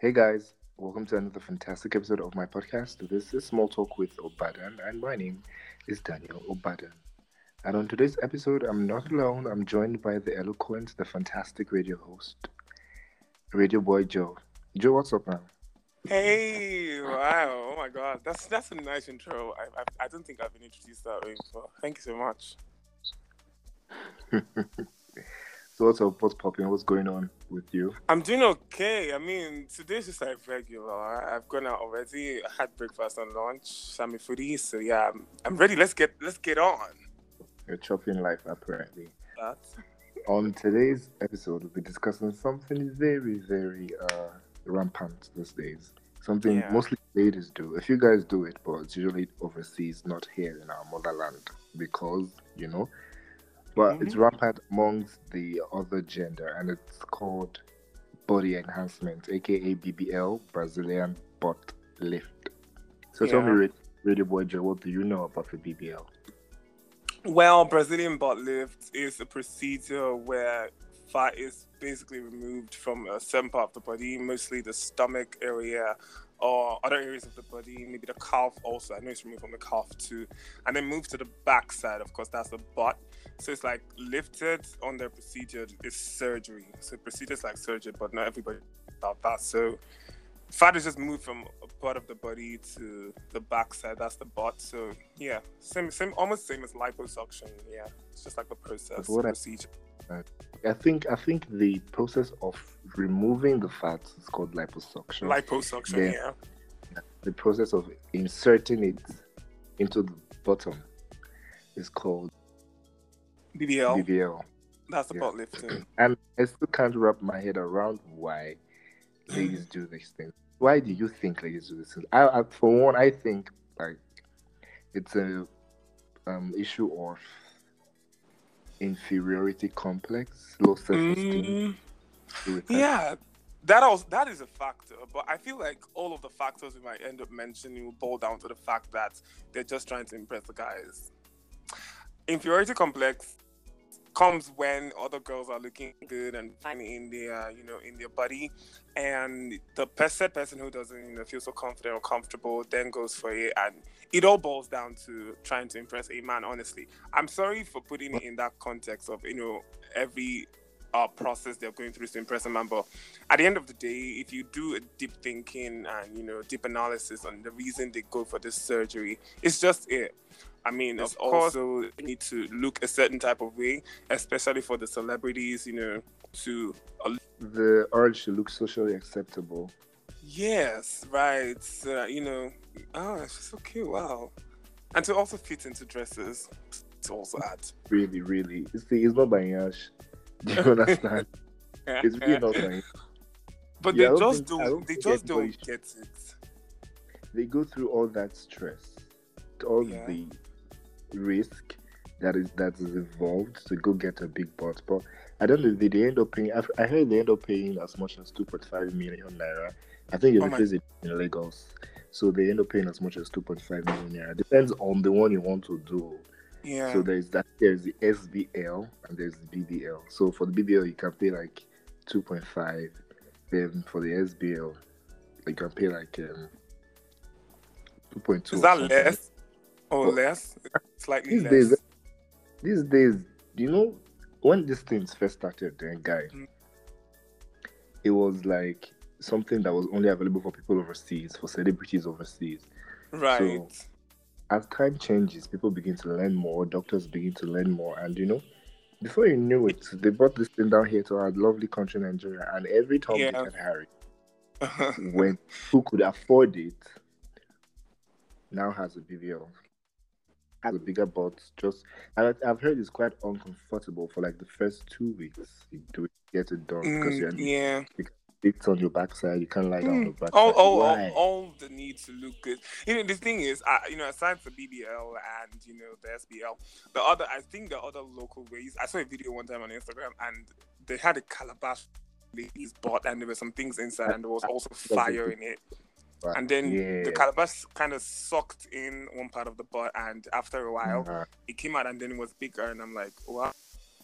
Hey guys, welcome to another fantastic episode of my podcast. This is Small Talk with Obadan, and my name is Daniel Obadan. And on today's episode, I'm not alone. I'm joined by the eloquent, the fantastic radio host, Radio Boy Joe. Joe, what's up, man? Hey, wow! Oh my God, that's that's a nice intro. I I, I don't think I've been introduced that way before. Thank you so much. so what's up? What's popping? What's going on with you? I'm doing okay. I mean, today's just like regular. I've gone out already. I had breakfast and lunch. Sammy foodie. So yeah, I'm, I'm ready. Let's get let's get on. You're chopping life apparently. On today's episode, we'll be discussing something very, very uh, rampant these days. Something Yeah. mostly ladies do. If you guys do it, but it's usually overseas, not here in our motherland, because you know. But mm-hmm. it's rampant amongst the other gender, and it's called body enhancement, aka BBL, Brazilian butt lift. So tell me, Yeah. Radio Boy Joe, what do you know about the BBL? Well, Brazilian butt lift is a procedure where fat is basically removed from a certain part of the body, mostly the stomach area or other areas of the body, maybe the calf also. I know it's removed from the calf too. And then moved to the back side, of course, that's the butt. So it's like lifted on their procedure is surgery. So procedures like surgery, but not everybody about that. So fat is just moved from a part of the body to the back side. That's the butt. So yeah, same, same, almost same as liposuction. Yeah, it's just like the process what I- procedure. I think I think the process of removing the fat is called liposuction. Liposuction. Yeah. Yeah. the process of inserting it into the bottom is called BBL. BBL. That's Yeah. butt lifting. And I still can't wrap my head around why ladies do these things. Why do you think ladies do these things? I, I, for one, I think like it's a um, issue of inferiority complex, low self-esteem. Mm, do with that. Yeah, that also that is a factor. But I feel like all of the factors we might end up mentioning will boil down to the fact that they're just trying to impress the guys. Inferiority complex comes when other girls are looking good and fine in their you know in their body and the per- said person who doesn't you know feel so confident or comfortable then goes for it and it all boils down to trying to impress a man honestly i'm sorry for putting it in that context of you know every uh, process they're going through is to impress a man but at the end of the day if you do a deep thinking and you know deep analysis on the reason they go for this surgery it's just it I mean, of course, also need to look a certain type of way, especially for the celebrities, you know, to uh, The urge to look socially acceptable. yes, right, uh, you know, oh, it's so cute, wow, and to also fit into dresses, to also add. Really, really. It's, it's not by Yash. Do you understand? it's really not by but Yeah, they just think- don't, they just don't get it. they go through all that stress, all Yeah. the risk that is that is involved to go get a big butt. But I don't know. They, they end up paying. I- I heard they end up paying as much as two point five million naira. I think Oh it's my- in Lagos, so they end up paying as much as two point five million naira. Depends on the one you want to do. Yeah, So there's that. There's the SBL and there's the BBL. So for the BBL, you can pay like two point five. Then for the SBL, you can pay like um, two point two. is that less or Well, less? Slightly These less. days, these days, you know, when these things first started, then guy, Mm. it was like something that was only available for people overseas, for celebrities overseas. right. As time changes, people begin to learn more, doctors begin to learn more, and you know, before you knew it, they brought this thing down here to our lovely country, Nigeria, and every Tom, Dick, Yeah. and Harry, when who could afford it, now has a BBL, has a bigger butt. Just, and I- I've heard it's quite uncomfortable for like the first two weeks. You do it, get it done because Mm, you're yeah. It's on your backside. You can't lie down on your backside. all, all, all, all the need to look good. You know, the thing is, uh, you know, aside from BBL and you know the SBL, the other, I think the other local ways. I saw a video one time on Instagram, and they had a calabash ladies bought, and there were some things inside, and there was also fire in it. Right. And then yeah. the calabash kind of sucked in one part of the butt, and after a while, Uh, it came out, and then it was bigger, and I'm like, wow,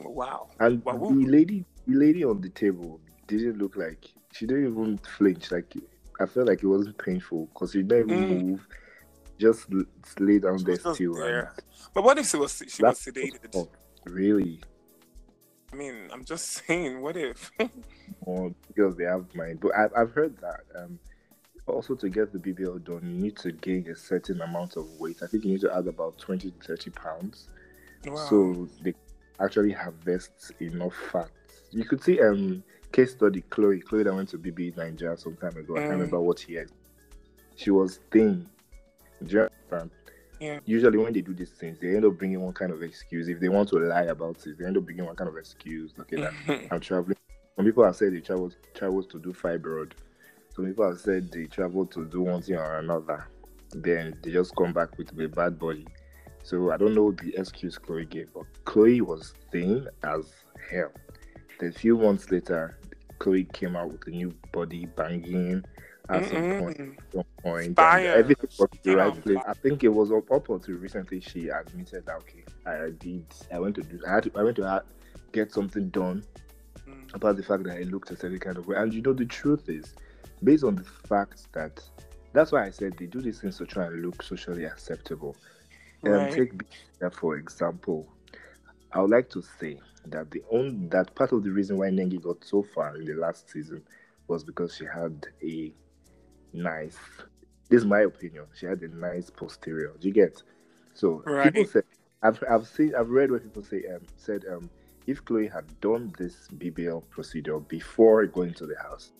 wow. and Wow. the lady, the lady on the table, didn't look like she didn't even flinch. Like I felt like it wasn't painful because she didn't even mm. move. Just lay down there still. There. But what if she was she was sedated? Really? I mean, I'm just saying, what if? well, because they have mind. But I've, I've heard that um, also to get the BBL done, you need to gain a certain amount of weight. I think you need to add about 20 to 30 pounds. Wow. So they actually harvest enough fat. You could see um case study Chloe, Chloe that went to BB Nigeria some time ago. Mm. I can't mm. remember what she had. She was thin. Do? Yeah. Usually, when they do these things, they end up bringing one kind of excuse. If they want to lie about it, they end up bringing one kind of excuse. Okay, that I'm traveling. Some people have said they travel travels to do fibroid. Some people have said they travel to do one thing or another. Then they just come back with a bad body. So I don't know the excuse Chloe gave, but Chloe was thin as hell. Then a few months later, Chloe came out with a new body banging at some point. Some point everything was the right place. I think it was up, up until recently she admitted that okay, I did. I went to do. I had to. I went to get something done mm. about the fact that I looked a certain kind of way. And you know, the truth is, based on the fact that that's why I said they do these things to try and look socially acceptable. Um, right. Um, take for example. I would like to say that the only that part of the reason why Nengi got so far in the last season was because she had a nice. This is my opinion. She had a nice posterior. Do you get? So right. people say I've I've seen I've read where people say um said um if Chloe had done this BBL procedure before going to the house,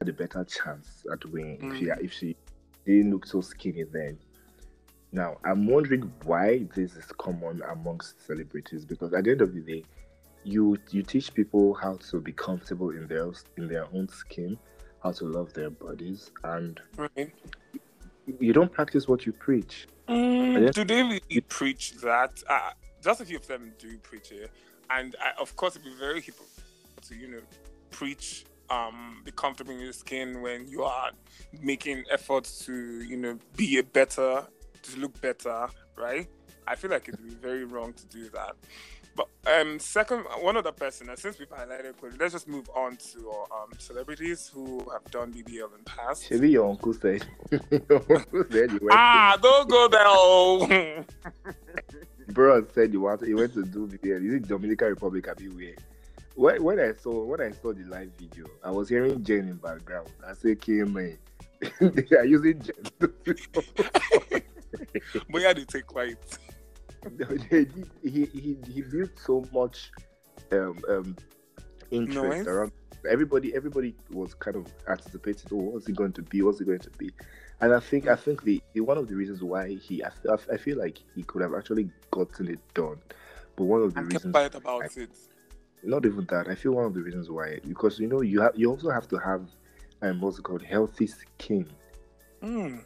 had a better chance at winning mm. if she mm. if she didn't look so skinny then. Now I'm wondering why this is common amongst celebrities because at the end of the day, you you teach people how to be comfortable in their in their own skin how to love their bodies, and right. you don't practice what you preach. Mm, do they really preach that? Uh, just a few of them do preach it, and I, of course, it'd be very hypocritical to you know preach um, be comfortable in your skin when you are making efforts to you know be a better to look better, right? I feel like it'd be very wrong to do that. But um, second, one other person, and since we've highlighted Chloe, let's just move on to um, celebrities who have done BBL in the past. Maybe your uncle said. ah, don't go there. Oh. Bro said you want you went to do BBL. Is it Dominican Republic? I be weird. When, when I saw when I saw the live video, I was hearing Jen in background. I said, "Kim, they are using Jen." But yeah, they take quiet. he, he he built so much um, um, interest around everybody. Everybody was kind of anticipating, oh, what's it going to be? What's it going to be? And I think I think the, the one of the reasons why he I, I feel like he could have actually gotten it done, but one of the I reasons quiet about I, it. Not even that. I feel one of the reasons why because you know you have you also have to have um, what's it called healthy skin. Mm.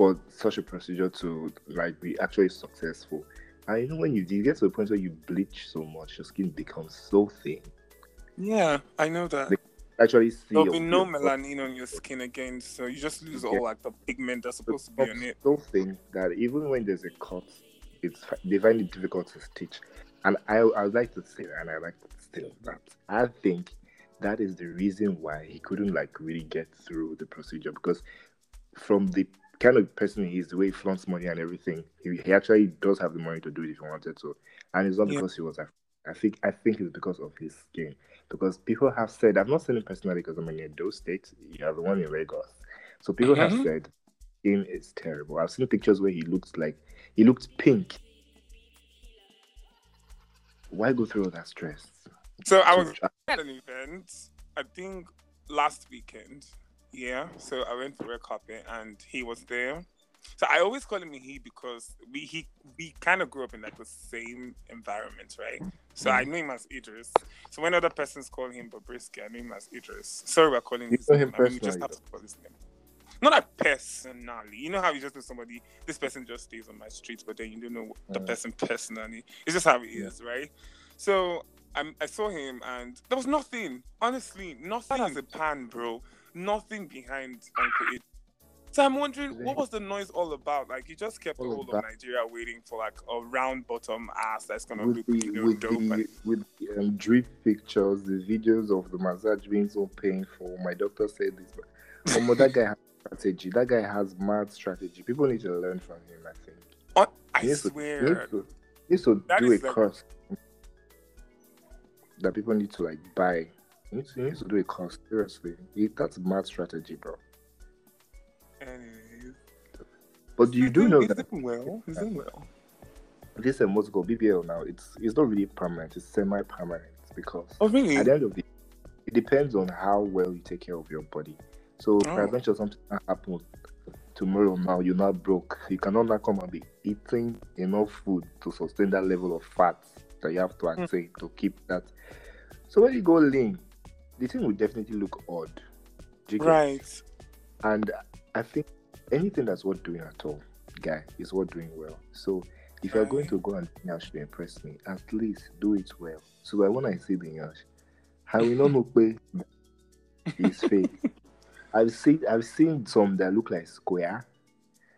For such a procedure to like be actually successful, and you know when you, you get to a point where you bleach so much, your skin becomes so thin. Yeah, I know that. They actually see there'll be no melanin on your skin again, so you just lose all like the pigment that's supposed to be on it. So thin that even when there's a cut, it's they find it difficult to stitch. And I I would like to say and I like to say that I think that is the reason why he couldn't like really get through the procedure because from the kind of person he is, the way he flaunts money and everything, he, he actually does have the money to do it if he wanted to. And it's not yeah. because he was I think I think it's because of his skin. Because people have said I've not seen him personally because I'm in Edo State. You have the one in Lagos. So people mm-hmm. have said him is terrible. I've seen pictures where he looks like he looked pink. Why go through all that stress? So I was at an event, I think last weekend, yeah, so I went to red carpet and he was there. So I always call him he because we he we kind of grew up in like the same environment, right? So I mm. know him as Idris. So when other persons call him Bobrisky, I know him as Idris. Sorry, we're calling him. you his name. I mean, we just have to call his name. Not like personally. You know how you just know somebody, this person just stays on my streets, but then you don't know the mm. person personally. It's just how he is, right? So I, I saw him and there was nothing. Honestly, nothing as a pan, bro nothing behind Uncle So I'm wondering what was the noise all about? Like you just kept all the whole of Nigeria waiting for like a round bottom ass that's gonna with look the, you know, with dope. The, and... With the um, drip pictures, the videos of the massage being so painful. My doctor said this, but um, that guy has strategy. That guy has mad strategy. People need to learn from him. I think. Oh, I swear. To, needs to do a like... course that people need to like buy. He needs, he needs to do a course. Seriously, he, that's mad strategy, bro. Anyways. But you do know that well. He's doing well. This is most go BBL now. It's it's not really permanent. It's semi-permanent because oh really? At the end of the, it depends on how well you take care of your body. So, oh. peradventure something happens tomorrow. Now you're not broke. You cannot now come and be eating enough food to sustain that level of fat that you have to hmm. attain mm. to keep that. So when you go lean, the thing will definitely look odd. Right. And I think anything that's worth doing at all, guy, is worth doing well. So if you're going to go and yash to impress me, at least do it well. So that when I see the yash, I will not know it's fake. I've seen I've seen some that look like square.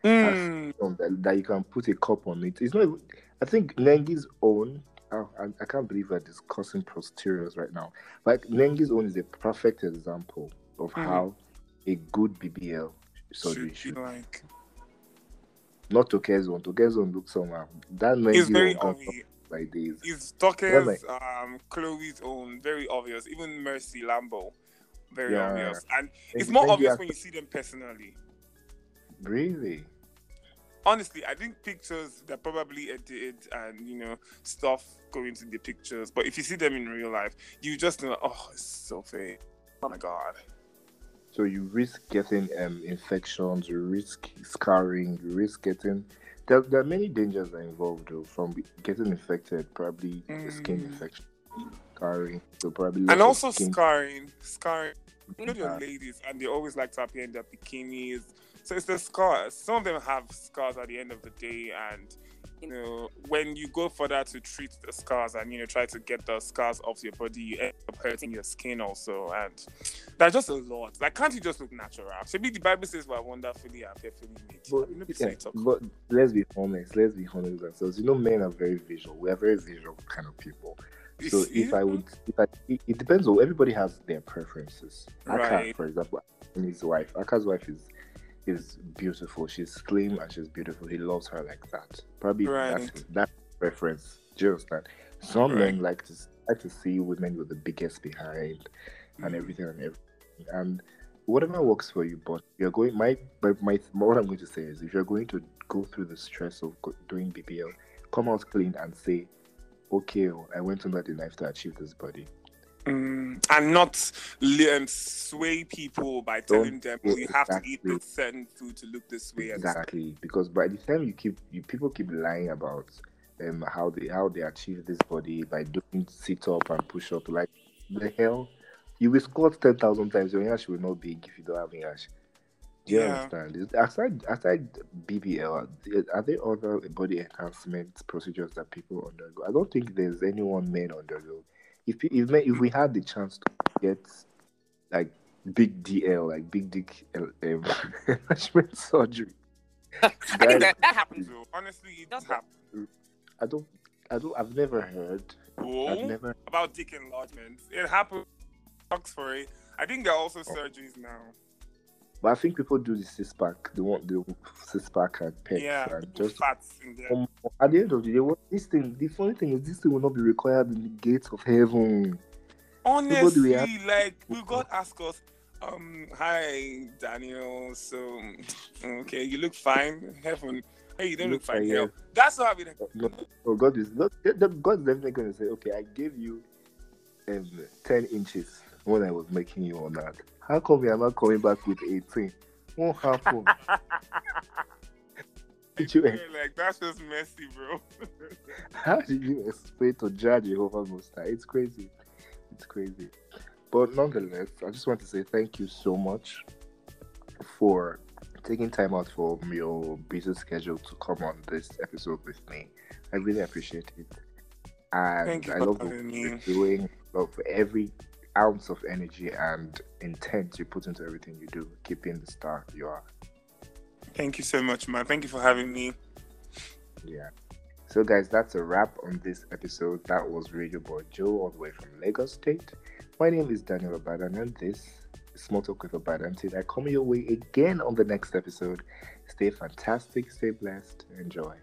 Mm. Some that, that you can put a cup on it. It's not. Even, I think Nengi's own. Oh, I, I can't believe we're discussing posteriors right now. Like Nengi's own is a perfect example of mm. how a good BBL surgery should, should. like. Not Toke's own. Tokezone looks somehow. That It's very obvious. Like this. It's Toke's, um, Chloe's own, very obvious. Even Mercy Lambo, very yeah. obvious. And it's more obvious when you see them personally. Really? Honestly, I think pictures they're probably edited and you know stuff going into the pictures. But if you see them in real life, you just know, oh, it's so fake. Oh my god. So you risk getting um, infections, you risk scarring, you risk getting. There, there are many dangers involved though, from getting infected, probably mm. skin infection, scarring, so probably. And also skin. scarring, scarring. You know, your ladies, and they always like to appear in their bikinis. So it's the scars. Some of them have scars at the end of the day, and you know, when you go further to treat the scars and you know try to get the scars off your body, you end up hurting your skin also, and that's just a lot. Like, can't you just look natural? Maybe the Bible says we're wonderfully and fearfully made. But, yeah, but let's be honest. Let's be honest with ourselves. You know, men are very visual. We are very visual kind of people. So if I would, if I, it, depends on everybody has their preferences. Right. Aka, for example, and his wife. Aka's wife is is beautiful. She's slim and she's beautiful. He loves her like that. Probably right. that's that preference. Do you understand? Some right. men like to like to see women with the biggest behind and mm. everything and everything. And whatever works for you, but you're going. My, my, my, what I'm going to say is, if you're going to go through the stress of doing BBL, come out clean and say, okay, oh, I went under the knife to achieve this body. Mm, and not um, sway people by telling Don't, them well, you have to eat this certain food to look this way. Exactly, because by the time you keep you people keep lying about um how they how they achieve this body by doing sit up and push up, like the hell, you will squat ten thousand times. Your yash will not big if you don't have yash. Do you yeah. understand? Aside aside BBL, are there other body enhancement procedures that people undergo? I don't think there's anyone men undergo if if if we had the chance to get like big DL, like big dick um, enlargement surgery, I think that, that happens. Though. Honestly, it does happen. I don't. I don't. I've never heard. Oh, I've never about dick enlargement. It happens. Talks for it. I think there are also oh. surgeries now. But I think people do the six pack. They want the six pack and pecs yeah, and just fats in there. Um, at the end of the day, what this thing? The funny thing is, this thing will not be required in the gates of heaven. Honestly, like we got ask us, um, hi Daniel. So okay, you look fine. Heaven. Hey, you don't look, look fine. Yeah. That's how I mean. No, no, God is not. God's definitely going to say, okay, I gave you um, ten inches when I was making you on that. How come you are not coming back with 18? What happened? did you, like that's just messy, bro. how did you expect to judge Jehovah Most High? It's crazy. It's crazy. But nonetheless, I just want to say thank you so much for taking time out from your busy schedule to come on this episode with me. I really appreciate it. And I love what you're doing. Love every ounce of energy and intent you put into everything you do, keeping the star you are. Thank you so much, man. Thank you for having me. Yeah. So, guys, that's a wrap on this episode. That was Radio Boy Joe, all the way from Lagos State. My name is Daniel Obadan, and this is Small Talk with Obadan. Till I come your way again on the next episode. Stay fantastic, stay blessed, enjoy.